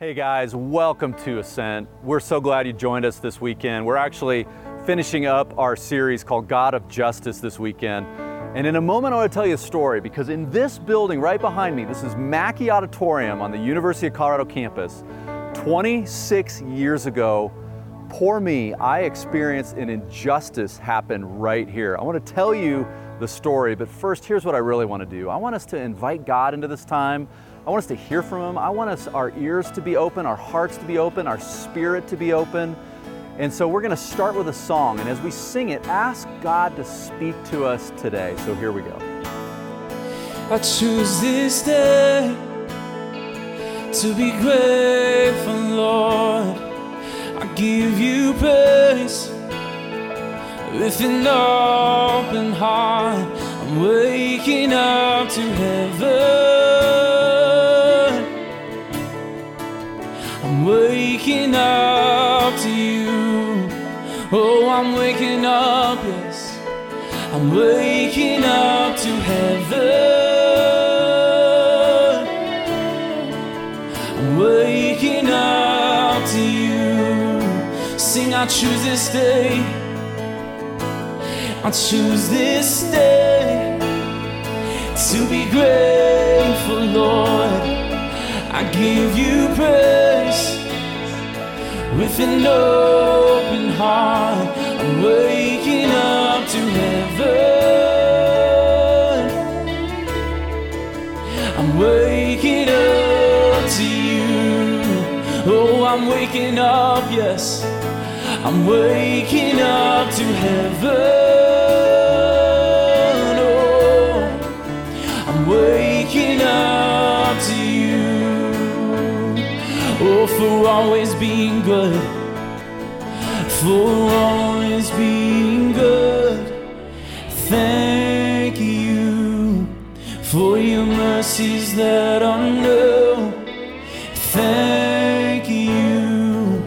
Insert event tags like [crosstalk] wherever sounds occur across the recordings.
Hey guys, welcome to Ascent. We're so glad you joined us this weekend. We're actually finishing up our series called God of Justice this weekend. And in a moment, I want to tell you a story because in this building right behind me, this is Macky Auditorium on the University of Colorado campus. 26 years ago, poor me, I experienced an injustice happen right here. I want to tell you the story, but first, here's what I really want to do. I want us to invite God into this time. I want us to hear from Him. I want us, our ears to be open, our hearts to be open, our spirit to be open. And so we're going to start with a song. And as we sing it, ask God to speak to us today. So here we go. I choose this day to be grateful, Lord. I give you praise with an open heart. I'm waking up to heaven. Waking up to you. Oh, I'm waking up, yes. I'm waking up to heaven. I'm waking up to you. Sing, I choose this day. I choose this day to be grateful, Lord. I give you praise with an open heart. I'm waking up to heaven. I'm waking up to you. Oh, I'm waking up, yes. I'm waking up to heaven. Oh, I'm waking up for always being good. For always being good. Thank you for your mercies that are new. Thank you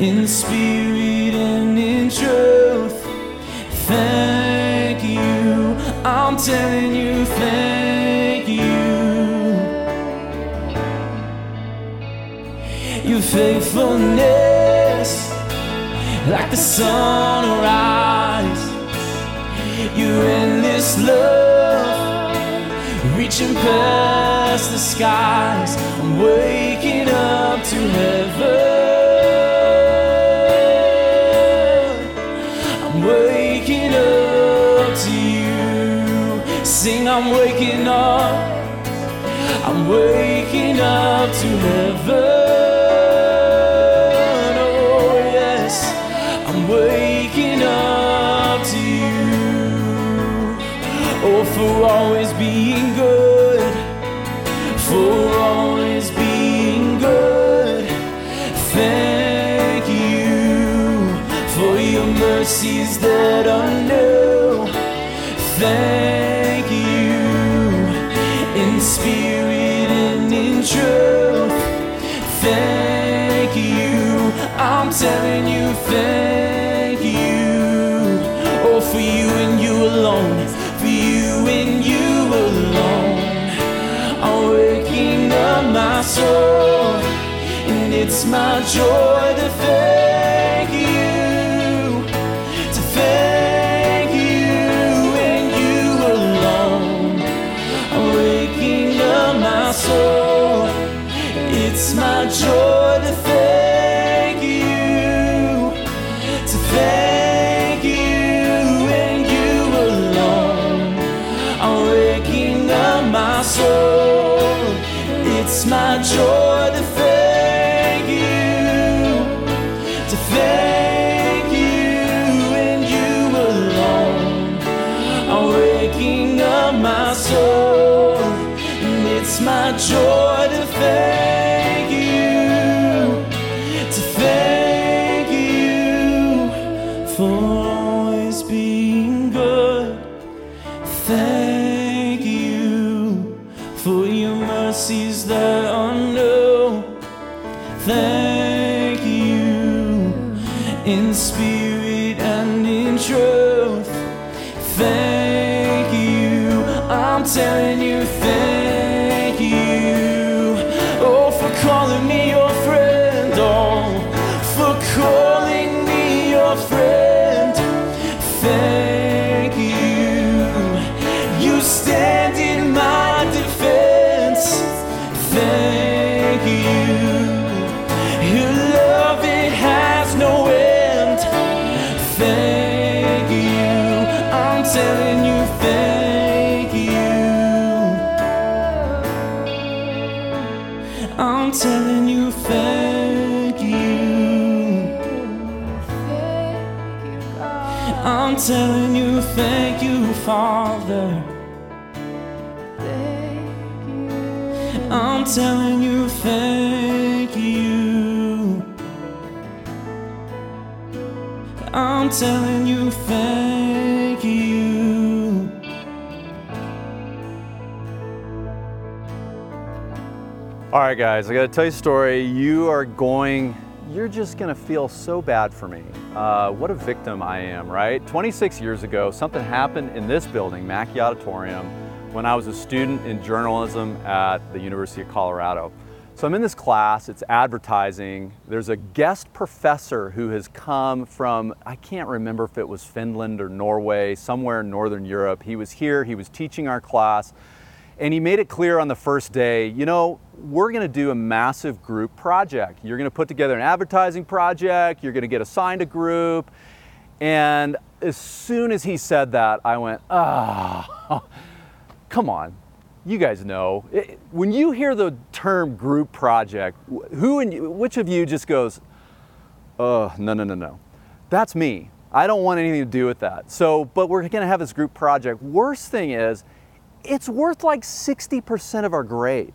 in spirit and in truth. Thank you. I'm telling you, faithfulness, like the sunrise. Your endless love, reaching past the skies. I'm waking up to heaven. I'm waking up to you. Sing, I'm waking up. I'm waking up to heaven. That are new. Thank you in spirit and in truth. Thank you. I'm telling you, thank you. Oh, for you and you alone. For you and you alone. I'm waking up my soul. And it's my joy to thank Thank you in spirit Father. I'm telling you, thank you. I'm telling you, thank you. All right, guys, I got to tell you a story. You are going, you're just to feel so bad for me. Uh, what a victim I am, right? 26 years ago, something happened in this building, Macky Auditorium, when I was a student in journalism at the University of Colorado. So I'm in this class, it's advertising. There's a guest professor who has come from, I can't remember if it was Finland or Norway, somewhere in Northern Europe. He was here, he was teaching our class. And he made it clear on the first day, you know, we're going to do a massive group project. You're going to put together an advertising project, you're going to get assigned a group. And as soon as he said that, I went, ah, [laughs] come on. You guys know. It- when you hear the term group project, who and which of you just goes, oh, no, no, no, no. That's me. I don't want anything to do with that. So, but we're going to have this group project. Worst thing is, it's worth like 60% of our grade.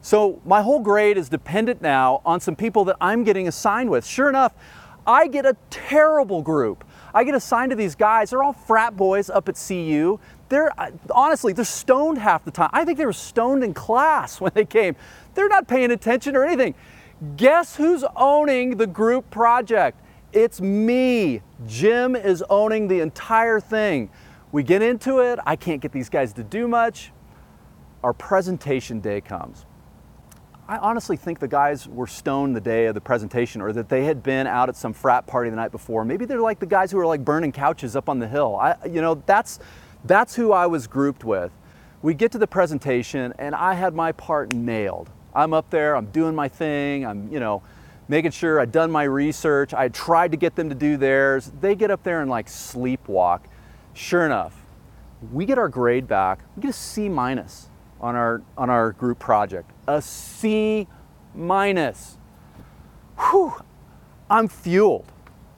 So my whole grade is dependent now on some people that I'm getting assigned with. Sure enough, I get a terrible group. I get assigned to these guys. They're all frat boys up at CU. They're uh, honestly, they're stoned half the time. I think they were stoned in class [laughs] when they came. They're not paying attention or anything. Guess who's owning the group project? It's me. Jim is owning the entire thing. We get into it. I can't get these guys to do much. Our presentation day comes. I honestly think the guys were stoned the day of the presentation or that they had been out at some frat party the night before. Maybe they're like the guys who are like burning couches up on the hill. I, you know, that's, that's who I was grouped with. We get to the presentation and I had my part nailed. I'm up there, I'm doing my thing, I'm, you know, making sure I'd done my research. I tried to get them to do theirs. They get up there and like sleepwalk. Sure enough, we get our grade back. We get a C minus on our on our group project. A C minus. Whew. I'm fueled.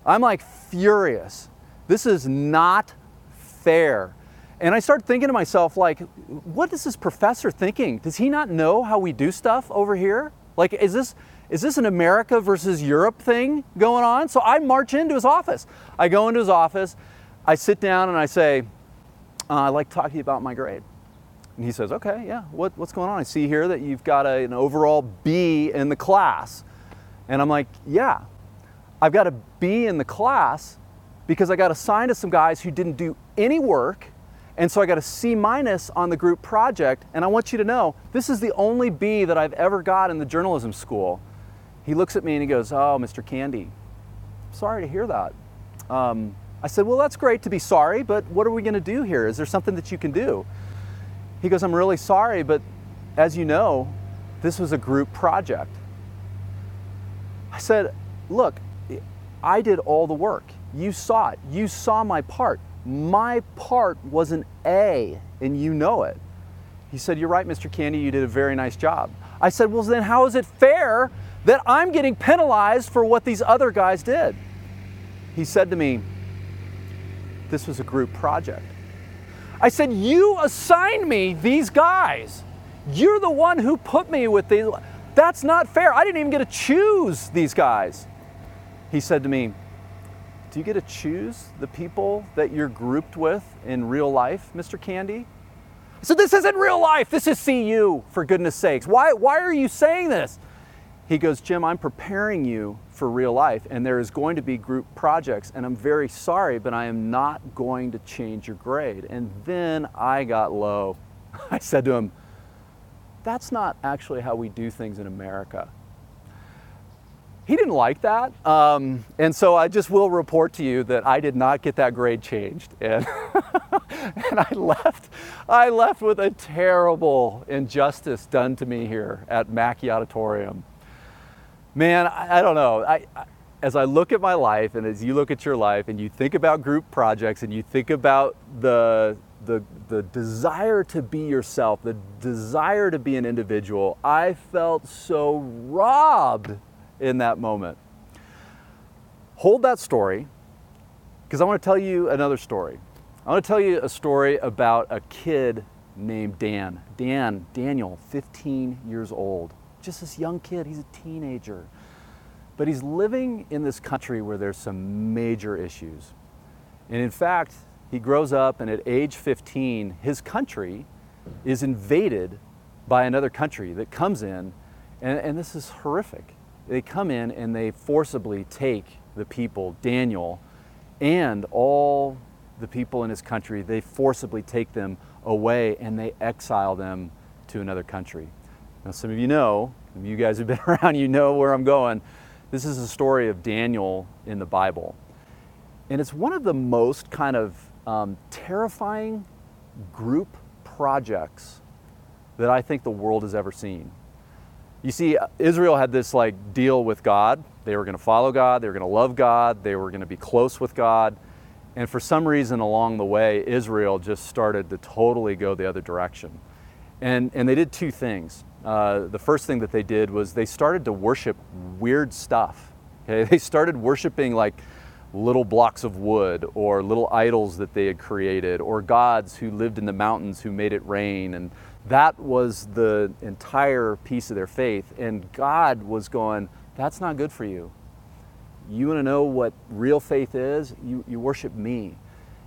I'm like furious. This is not fair. And I start thinking to myself, like, what is this professor thinking? Does he not know how we do stuff over here? Like, is this is this an America versus Europe thing going on? So I march into his office. I go into his office, I sit down and I say, uh, I'd like to talk to you about my grade. And he says, okay, yeah, what, what's going on? I see here that you've got a, an overall B in the class. And I'm like, yeah, I've got a B in the class because I got assigned to some guys who didn't do any work. And so I got a C minus on the group project. And I want you to know, this is the only B that I've ever got in the journalism school. He looks at me and he goes, oh, Mr. Candy, sorry to hear that. Um, I said, well, that's great to be sorry, but what are we going to do here? Is there something that you can do? He goes, I'm really sorry, but as you know, this was a group project. I said, Look, I did all the work. You saw it. You saw my part. My part was an A, and you know it. He said, You're right, Mr. Candy, you did a very nice job. I said, Well, then how is it fair that I'm getting penalized for what these other guys did? He said to me, This was a group project. I said, You assigned me these guys. You're the one who put me with these. That's not fair. I didn't even get to choose these guys. He said to me, Do you get to choose the people that you're grouped with in real life, Mr. Candy? I said, This isn't real life. This is CU, for goodness sakes. Why, why are you saying this? He goes, Jim, I'm preparing you for real life, and there is going to be group projects, and I'm very sorry, but I am not going to change your grade. And then I got low. [laughs] I said to him, That's not actually how we do things in America. He didn't like that, um, and so I just will report to you that I did not get that grade changed. And [laughs] and I left, I left with a terrible injustice done to me here at Macky Auditorium. Man, I, I don't know. I, I, as I look at my life and as you look at your life and you think about group projects and you think about the, the, the desire to be yourself, the desire to be an individual, I felt so robbed in that moment. Hold that story because I want to tell you another story. I want to tell you a story about a kid named Dan. Dan, Daniel, 15 years old. Just this young kid, he's a teenager. But he's living in this country where there's some major issues. And in fact, he grows up and at age 15, his country is invaded by another country that comes in, and, and this is horrific. They come in and they forcibly take the people, Daniel, and all the people in his country, they forcibly take them away and they exile them to another country. Now, some of you know, you guys have been [laughs] around, you know where I'm going. This is a story of Daniel in the Bible. And it's one of the most kind of um, terrifying group projects that I think the world has ever seen. You see, Israel had this like deal with God. They were going to follow God, they were going to love God, they were going to be close with God. And for some reason along the way, Israel just started to totally go the other direction. And, and they did two things. Uh, the first thing that they did was they started to worship weird stuff. Okay? [laughs] They started worshiping like little blocks of wood or little idols that they had created or gods who lived in the mountains who made it rain. And that was the entire piece of their faith. And God was going, that's not good for you you want to know what real faith is? You, you worship me.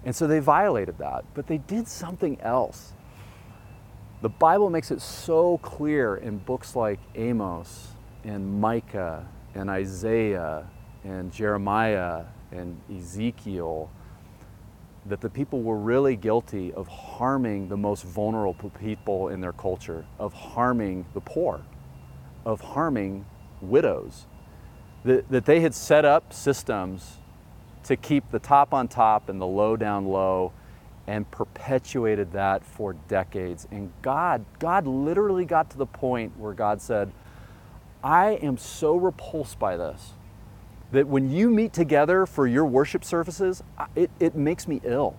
And so they violated that. But they did something else. The Bible makes it so clear in books like Amos and Micah and Isaiah and Jeremiah and Ezekiel that the people were really guilty of harming the most vulnerable people in their culture, of harming the poor, of harming widows, that, that they had set up systems to keep the top on top and the low down low and perpetuated that for decades. And God, God literally got to the point where God said, I am so repulsed by this that when you meet together for your worship services, it, it makes me ill.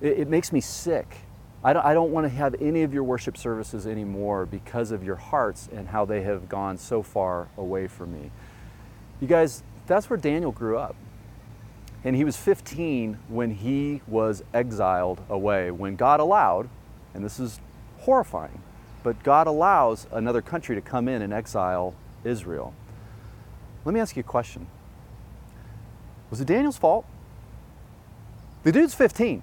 It, it makes me sick. I don't, I don't want to have any of your worship services anymore because of your hearts and how they have gone so far away from me. You guys, that's where Daniel grew up. And he was 15 when he was exiled away, when God allowed, and this is horrifying, but God allows another country to come in and exile Israel. Let me ask you a question Was it Daniel's fault? The dude's 15.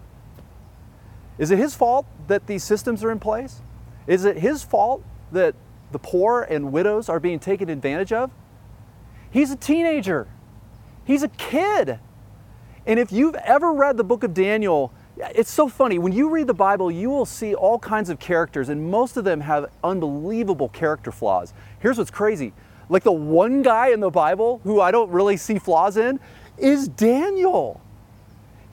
Is it his fault that these systems are in place? Is it his fault that the poor and widows are being taken advantage of? He's a teenager, he's a kid. And if you've ever read the book of Daniel, it's so funny. When you read the Bible, you will see all kinds of characters, and most of them have unbelievable character flaws. Here's what's crazy like the one guy in the Bible who I don't really see flaws in is Daniel.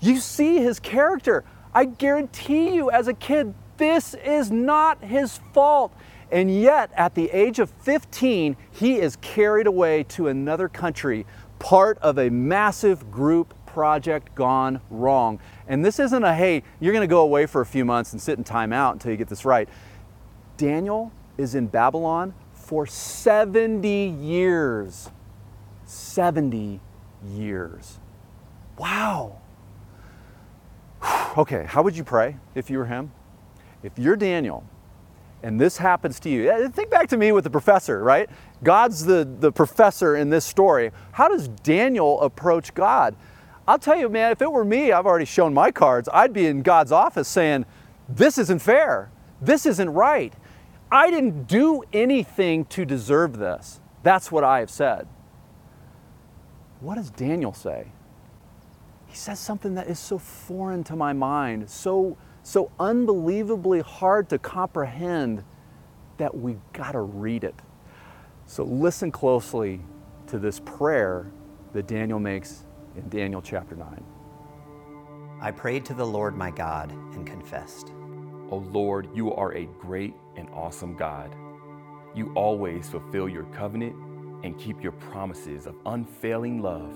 You see his character. I guarantee you, as a kid, this is not his fault. And yet, at the age of 15, he is carried away to another country, part of a massive group project gone wrong. And this isn't a, hey, you're going to go away for a few months and sit in timeout until you get this right. Daniel is in Babylon for 70 years. 70 years. Wow. [sighs] Okay, how would you pray if you were him? If you're Daniel, and this happens to you. Think back to me with the professor, right? God's the, the professor in this story. How does Daniel approach God? I'll tell you, man, if it were me, I've already shown my cards, I'd be in God's office saying, This isn't fair. This isn't right. I didn't do anything to deserve this. That's what I have said. What does Daniel say? He says something that is so foreign to my mind, so so unbelievably hard to comprehend that we've got to read it. So listen closely to this prayer that Daniel makes in Daniel chapter 9. I prayed to the Lord my God and confessed. O Lord, you are a great and awesome God. You always fulfill your covenant and keep your promises of unfailing love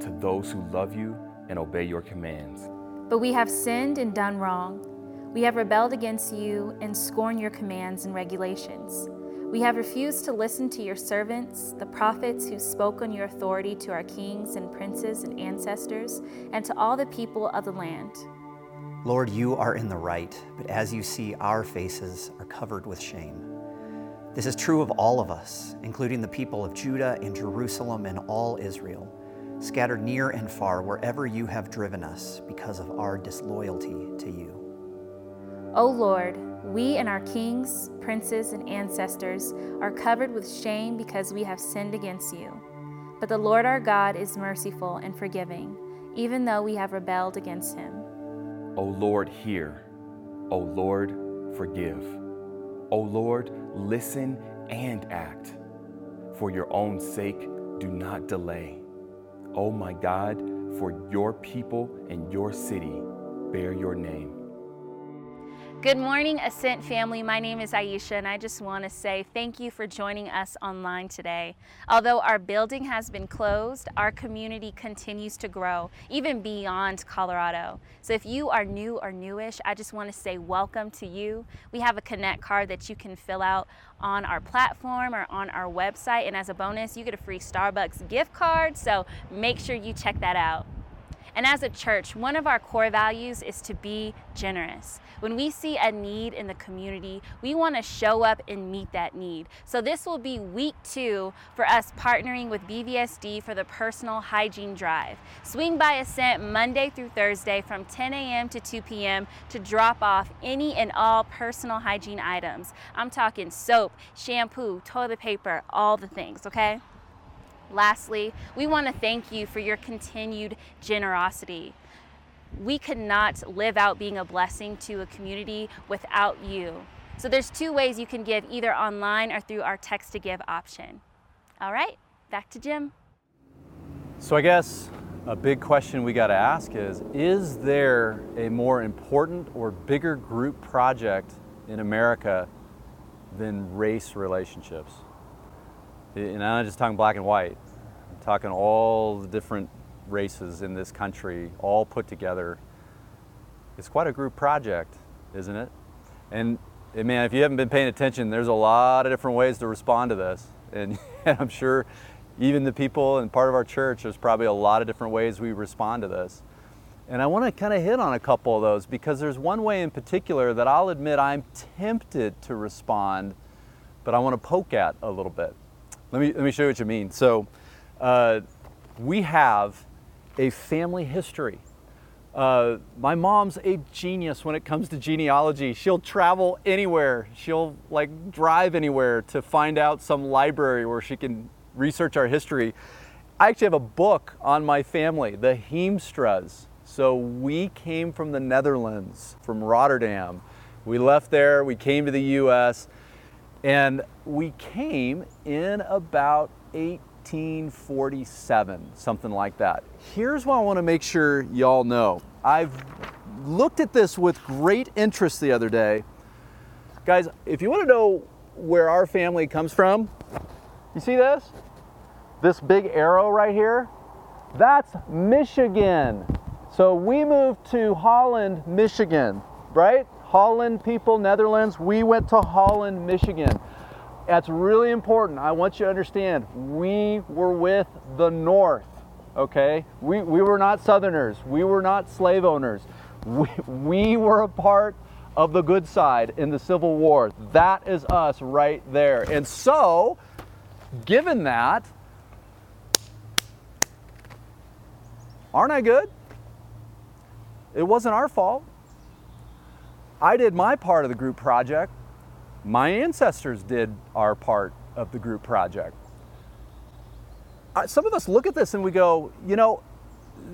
to those who love you and obey your commands. But we have sinned and done wrong. We have rebelled against you and scorned your commands and regulations. We have refused to listen to your servants, the prophets who spoke on your authority to our kings and princes and ancestors, and to all the people of the land. Lord, you are in the right, but as you see, our faces are covered with shame. This is true of all of us, including the people of Judah and Jerusalem and all Israel, scattered near and far wherever you have driven us because of our disloyalty to you. O Lord, we and our kings, princes, and ancestors are covered with shame because we have sinned against you. But the Lord our God is merciful and forgiving, even though we have rebelled against him. O Lord, hear. O Lord, forgive. O Lord, listen and act. For your own sake, do not delay. O my God, for your people and your city bear your name. Good morning, Ascent family. My name is Aisha, and I just want to say thank you for joining us online today. Although our building has been closed, our community continues to grow, even beyond Colorado. So if you are new or newish, I just want to say welcome to you. We have a Connect card that you can fill out on our platform or on our website, and as a bonus, you get a free Starbucks gift card. So make sure you check that out. And as a church, one of our core values is to be generous. When we see a need in the community, we want to show up and meet that need. So this will be week two for us partnering with BVSD for the personal hygiene drive. Swing by Ascent Monday through Thursday from 10 a.m. to 2 p.m. to drop off any and all personal hygiene items. I'm talking soap, shampoo, toilet paper, all the things, okay? Lastly, we want to thank you for your continued generosity. We could not live out being a blessing to a community without you. So there's two ways you can give either online or through our text to give option. All right, back to Jim. So I guess a big question we got to ask is Is there a more important or bigger group project in America than race relationships? And I'm not just talking black and white, talking all the different races in this country all put together. It's quite a group project, isn't it? And, and man, if you haven't been paying attention, there's a lot of different ways to respond to this. And, and [laughs] I'm sure even the people and part of our church, there's probably a lot of different ways we respond to this. And I want to kind of hit on a couple of those because there's one way in particular that I'll admit I'm tempted to respond, but I want to poke at a little bit. Let me, let me show you what you mean. So, uh, we have a family history. Uh, my mom's a genius when it comes to genealogy. She'll travel anywhere. She'll like drive anywhere to find out some library where she can research our history. I actually have a book on my family, the Heemstras. So we came from the Netherlands, from Rotterdam. We left there, we came to the US, and we came in about 1847, something like that. Here's what I want to make sure y'all know. I've looked at this with great interest the other day. Guys, if you want to know where our family comes from, you see this? This big arrow right here? That's Michigan. So we moved to Holland, Michigan, right? Holland people, Netherlands, we went to Holland, Michigan. That's really important. I want you to understand we were with the North, okay? We, we were not Southerners, we were not slave owners. We, we were a part of the good side in the Civil War. That is us right there. And so, given that, aren't I good? It wasn't our fault. I did my part of the group project. My ancestors did our part of the group project. Some of us look at this and we go, you know,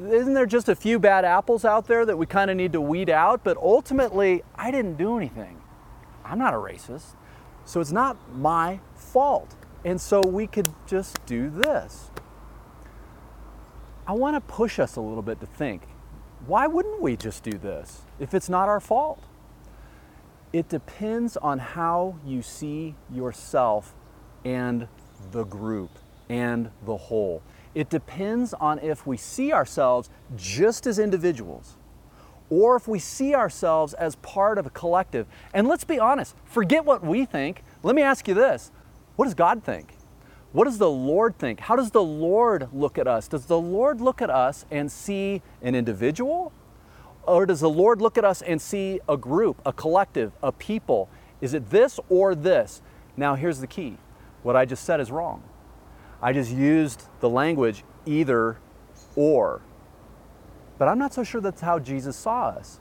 isn't there just a few bad apples out there that we kind of need to weed out? But ultimately, I didn't do anything. I'm not a racist. So it's not my fault. And so we could just do this. I want to push us a little bit to think why wouldn't we just do this if it's not our fault? It depends on how you see yourself and the group and the whole. It depends on if we see ourselves just as individuals or if we see ourselves as part of a collective. And let's be honest, forget what we think. Let me ask you this what does God think? What does the Lord think? How does the Lord look at us? Does the Lord look at us and see an individual? Or does the Lord look at us and see a group, a collective, a people? Is it this or this? Now, here's the key what I just said is wrong. I just used the language either or. But I'm not so sure that's how Jesus saw us.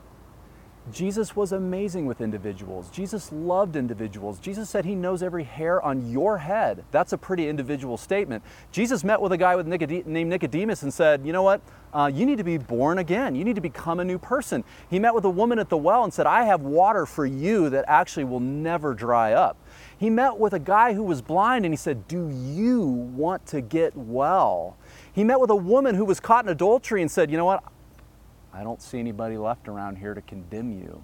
Jesus was amazing with individuals. Jesus loved individuals. Jesus said he knows every hair on your head. That's a pretty individual statement. Jesus met with a guy with named Nicodemus and said, You know what? Uh, you need to be born again. You need to become a new person. He met with a woman at the well and said, I have water for you that actually will never dry up. He met with a guy who was blind and he said, Do you want to get well? He met with a woman who was caught in adultery and said, You know what? I don't see anybody left around here to condemn you.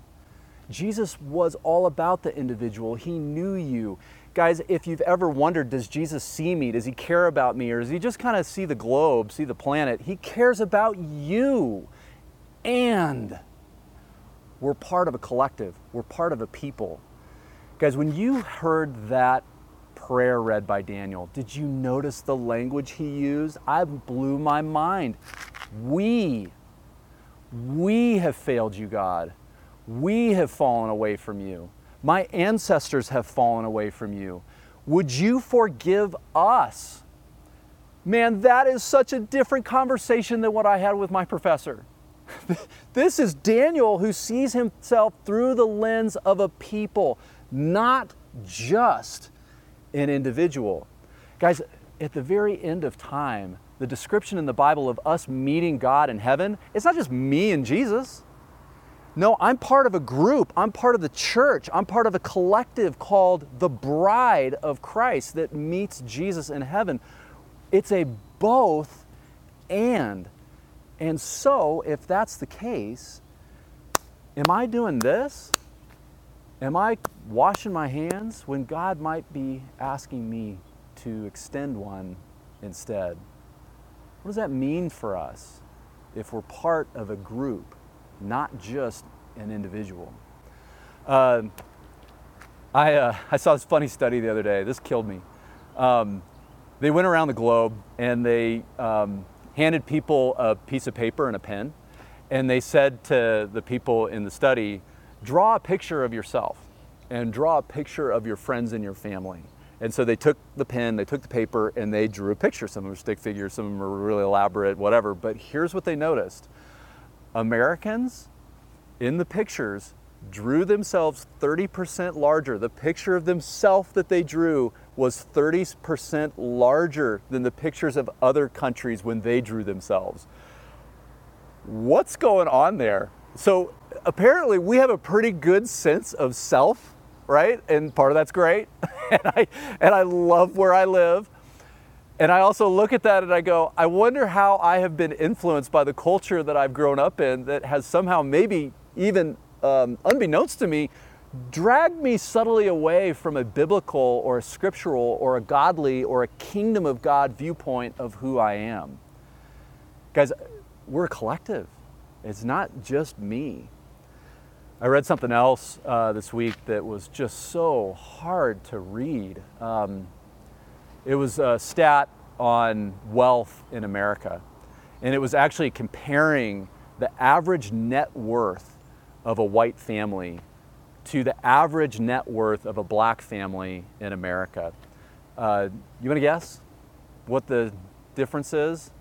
Jesus was all about the individual. He knew you. Guys, if you've ever wondered, does Jesus see me? Does he care about me? Or does he just kind of see the globe, see the planet? He cares about you. And we're part of a collective, we're part of a people. Guys, when you heard that prayer read by Daniel, did you notice the language he used? I blew my mind. We we have failed you, God. We have fallen away from you. My ancestors have fallen away from you. Would you forgive us? Man, that is such a different conversation than what I had with my professor. [laughs] this is Daniel who sees himself through the lens of a people, not just an individual. Guys, at the very end of time, the description in the Bible of us meeting God in heaven, it's not just me and Jesus. No, I'm part of a group. I'm part of the church. I'm part of a collective called the bride of Christ that meets Jesus in heaven. It's a both and. And so, if that's the case, am I doing this? Am I washing my hands when God might be asking me to extend one instead? What does that mean for us if we're part of a group, not just an individual? Uh, I, uh, I saw this funny study the other day. This killed me. Um, they went around the globe and they um, handed people a piece of paper and a pen, and they said to the people in the study, draw a picture of yourself and draw a picture of your friends and your family. And so they took the pen, they took the paper, and they drew a picture. Some of them were stick figures, some of them were really elaborate, whatever. But here's what they noticed Americans in the pictures drew themselves 30% larger. The picture of themselves that they drew was 30% larger than the pictures of other countries when they drew themselves. What's going on there? So apparently, we have a pretty good sense of self right? And part of that's great. [laughs] and I and I love where I live. And I also look at that and I go, I wonder how I have been influenced by the culture that I've grown up in that has somehow, maybe even um, unbeknownst to me, dragged me subtly away from a biblical or a scriptural or a godly or a kingdom of God viewpoint of who I am. Guys, we're a collective. It's not just me. I read something else uh, this week that was just so hard to read. Um, it was a stat on wealth in America, and it was actually comparing the average net worth of a white family to the average net worth of a black family in America. Uh, you want to guess what the difference is?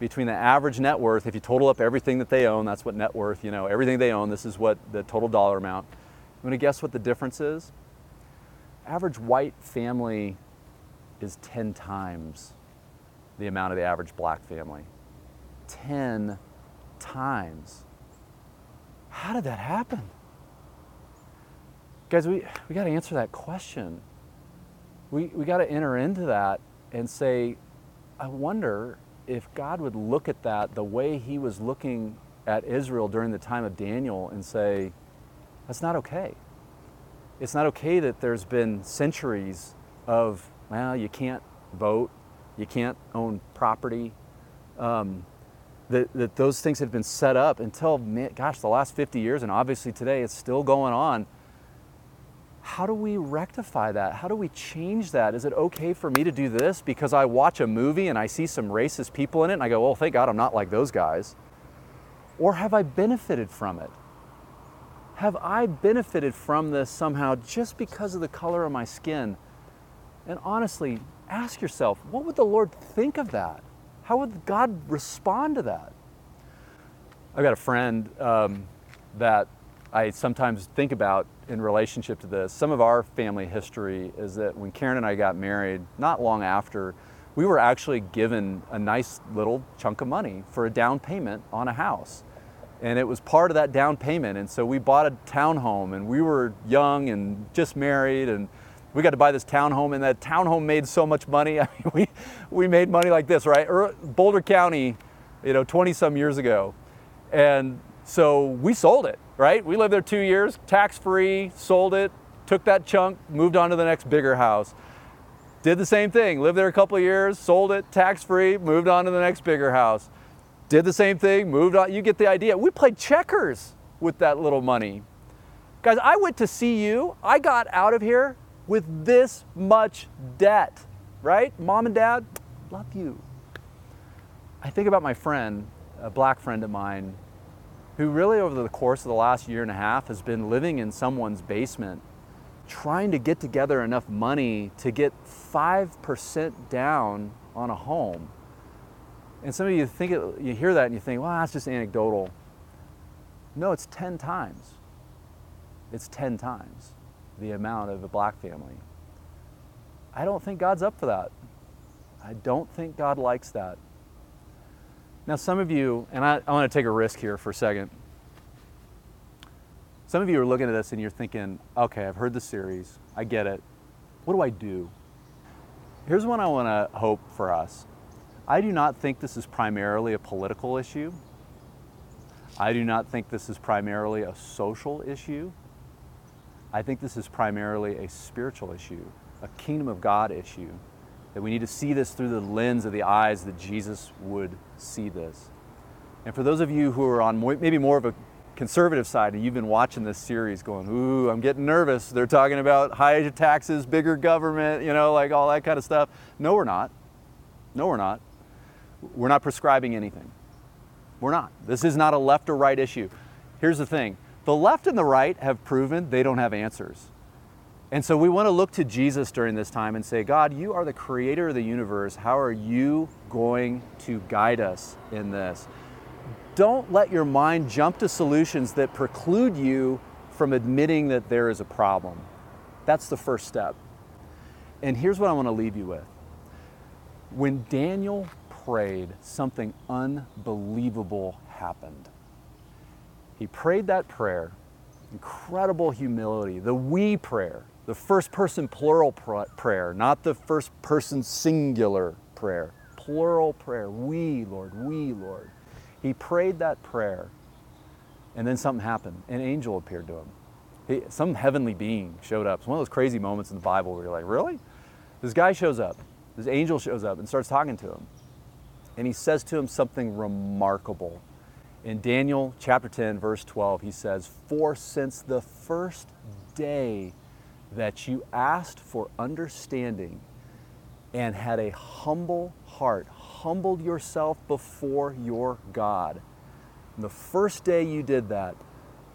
Between the average net worth, if you total up everything that they own, that's what net worth, you know, everything they own, this is what the total dollar amount. You want to guess what the difference is? Average white family is 10 times the amount of the average black family. 10 times. How did that happen? Guys, we, we got to answer that question. We, we got to enter into that and say, I wonder if God would look at that the way He was looking at Israel during the time of Daniel and say, that's not okay. It's not okay that there's been centuries of, well, you can't vote, you can't own property. Um, that, that those things have been set up until, gosh, the last 50 years, and obviously today it's still going on. How do we rectify that? How do we change that? Is it okay for me to do this because I watch a movie and I see some racist people in it and I go, well, thank God I'm not like those guys? Or have I benefited from it? Have I benefited from this somehow just because of the color of my skin? And honestly, ask yourself, what would the Lord think of that? How would God respond to that? I've got a friend um, that I sometimes think about in relationship to this. Some of our family history is that when Karen and I got married, not long after, we were actually given a nice little chunk of money for a down payment on a house. And it was part of that down payment. And so we bought a townhome and we were young and just married and we got to buy this townhome, and that townhome made so much money. [laughs] I mean, we, we made money like this, right? Er, Boulder County, you know, 20 some years ago. And so we sold it, right? We lived there two years, tax free, sold it, took that chunk, moved on to the next bigger house. Did the same thing, lived there a couple years, sold it, tax free, moved on to the next bigger house. Did the same thing, moved on. You get the idea. We played checkers with that little money. Guys, I went to CU. I got out of here with this much debt, right? Mom and dad, love you. I think about my friend, a black friend of mine, who really over the course of the last year and a half has been living in someone's basement, trying to get together enough money to get 5% down on a home. And some of you think it, you hear that and you think, well, that's just anecdotal. No, it's 10 times. It's 10 times the amount of a black family. I don't think God's up for that. I don't think God likes that. Now, some of you, and I, I want to take a risk here for a second. Some of you are looking at this and you're thinking, okay, I've heard the series, I get it. What do I do? Here's what I want to hope for us. I do not think this is primarily a political issue. I do not think this is primarily a social issue. I think this is primarily a spiritual issue, a kingdom of God issue, that we need to see this through the lens of the eyes that Jesus would see this. And for those of you who are on maybe more of a conservative side and you've been watching this series going, ooh, I'm getting nervous. They're talking about higher taxes, bigger government, you know, like all that kind of stuff. No, we're not. No, we're not. We're not prescribing anything. We're not. This is not a left or right issue. Here's the thing the left and the right have proven they don't have answers. And so we want to look to Jesus during this time and say, God, you are the creator of the universe. How are you going to guide us in this? Don't let your mind jump to solutions that preclude you from admitting that there is a problem. That's the first step. And here's what I want to leave you with. When Daniel prayed, something unbelievable happened. He prayed that prayer, incredible humility, the we prayer, the first person plural prayer, not the first person singular prayer, plural prayer. We, Lord, we, Lord. He prayed that prayer, and then something happened. An angel appeared to him. He, some heavenly being showed up. It's one of those crazy moments in the Bible where you're like, really? This guy shows up, this angel shows up and starts talking to him. And he says to him something remarkable. In Daniel chapter 10, verse 12, he says, For since the first day that you asked for understanding and had a humble heart, humbled yourself before your God, the first day you did that,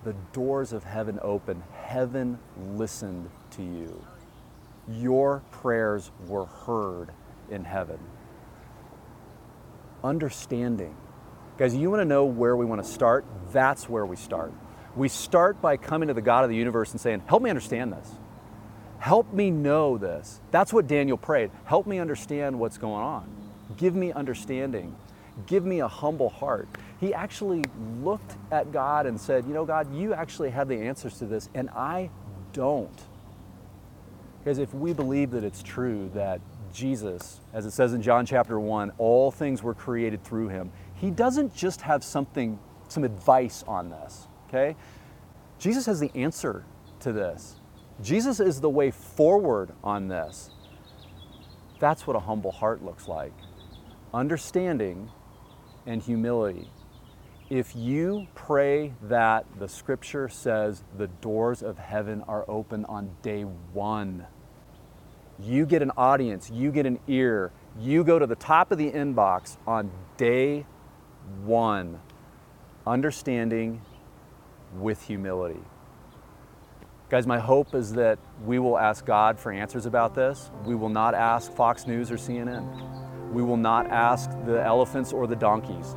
the doors of heaven opened. Heaven listened to you. Your prayers were heard in heaven. Understanding Guys, you want to know where we want to start? That's where we start. We start by coming to the God of the universe and saying, Help me understand this. Help me know this. That's what Daniel prayed. Help me understand what's going on. Give me understanding. Give me a humble heart. He actually looked at God and said, You know, God, you actually have the answers to this, and I don't. Because if we believe that it's true that Jesus, as it says in John chapter 1, all things were created through him, he doesn't just have something some advice on this, okay? Jesus has the answer to this. Jesus is the way forward on this. That's what a humble heart looks like understanding and humility. If you pray that the scripture says the doors of heaven are open on day one, you get an audience, you get an ear, you go to the top of the inbox on day one, understanding with humility. Guys, my hope is that we will ask God for answers about this. We will not ask Fox News or CNN. We will not ask the elephants or the donkeys.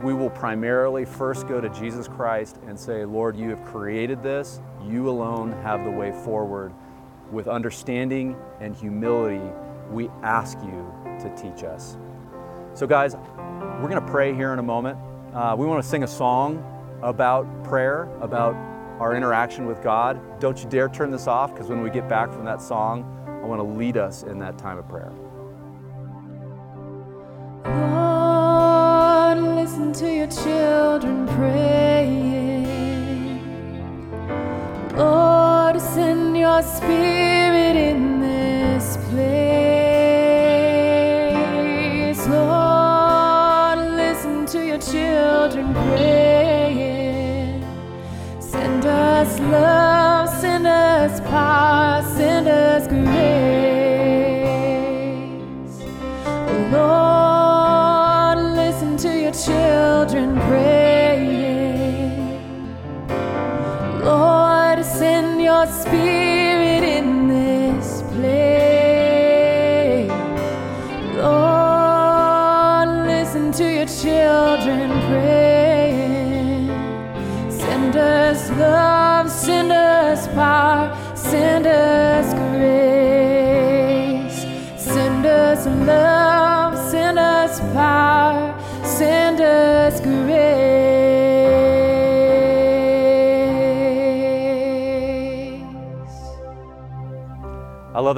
We will primarily first go to Jesus Christ and say, Lord, you have created this. You alone have the way forward. With understanding and humility, we ask you to teach us. So, guys, we're going to pray here in a moment. Uh, we want to sing a song about prayer, about our interaction with God. Don't you dare turn this off because when we get back from that song, I want to lead us in that time of prayer. Lord, listen to your children praying. Lord, send your spirit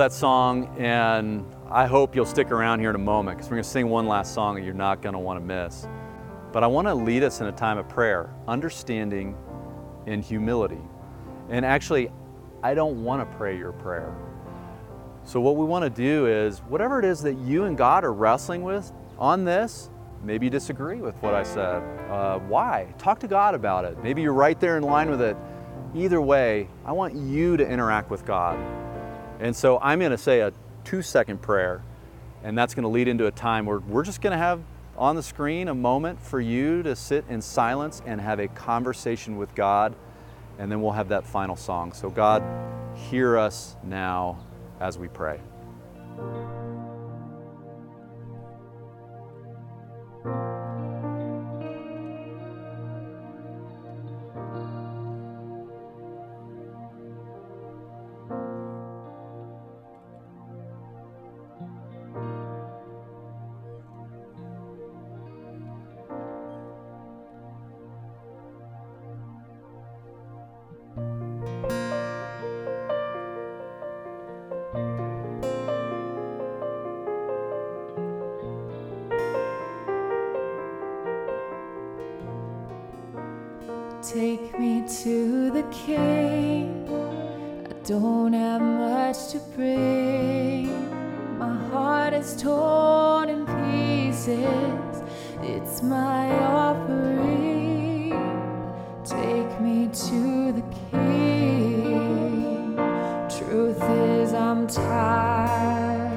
that song, and I hope you'll stick around here in a moment because we're going to sing one last song that you're not going to want to miss. But I want to lead us in a time of prayer, understanding and humility. And actually, I don't want to pray your prayer. So, what we want to do is whatever it is that you and God are wrestling with on this, maybe you disagree with what I said. Uh, why? Talk to God about it. Maybe you're right there in line with it. Either way, I want you to interact with God. And so I'm going to say a two second prayer, and that's going to lead into a time where we're just going to have on the screen a moment for you to sit in silence and have a conversation with God, and then we'll have that final song. So, God, hear us now as we pray. To the king. I don't have much to bring. My heart is torn in pieces. It's my offering. Take me to the king. Truth is, I'm tired.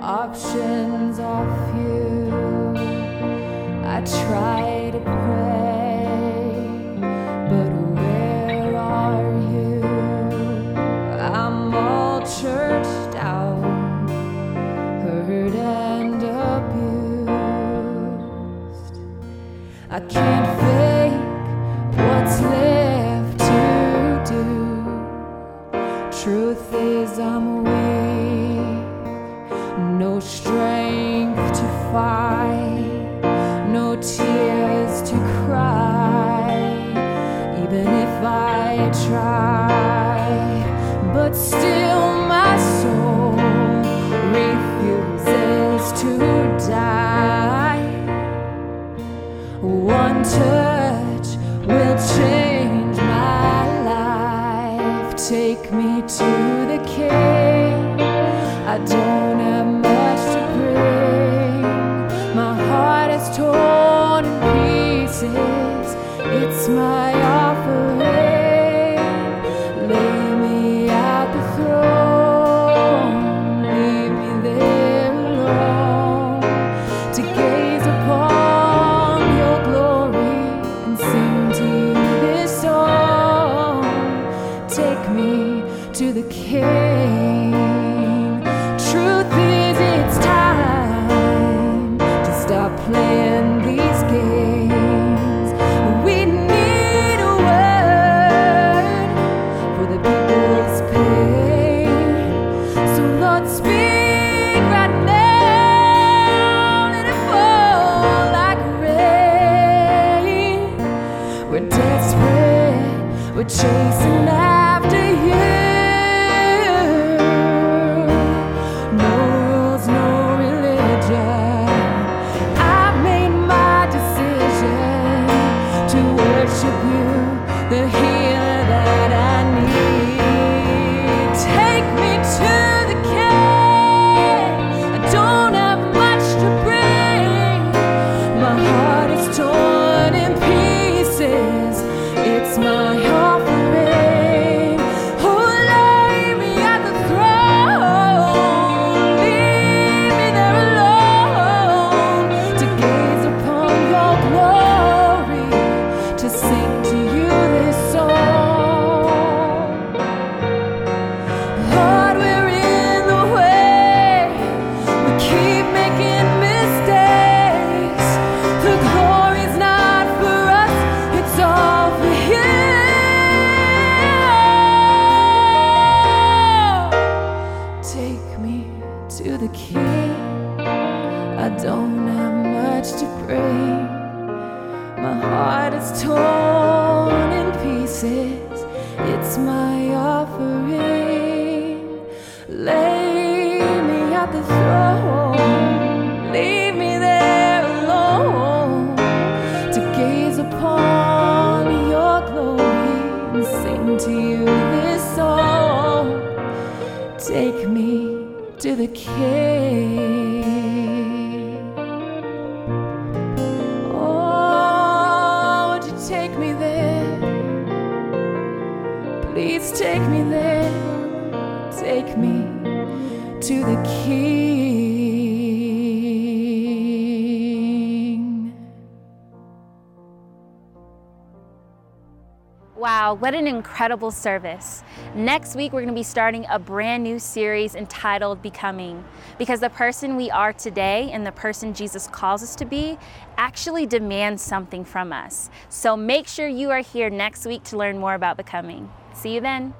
Options are few. I try can't to the king. I don't have much to bring. My heart is torn in pieces. It's my to you this song. Take me to the King. Oh, would you take me there? Please take me there. Take me to the Wow, what an incredible service. Next week, we're going to be starting a brand new series entitled Becoming, because the person we are today and the person Jesus calls us to be actually demands something from us. So make sure you are here next week to learn more about becoming. See you then.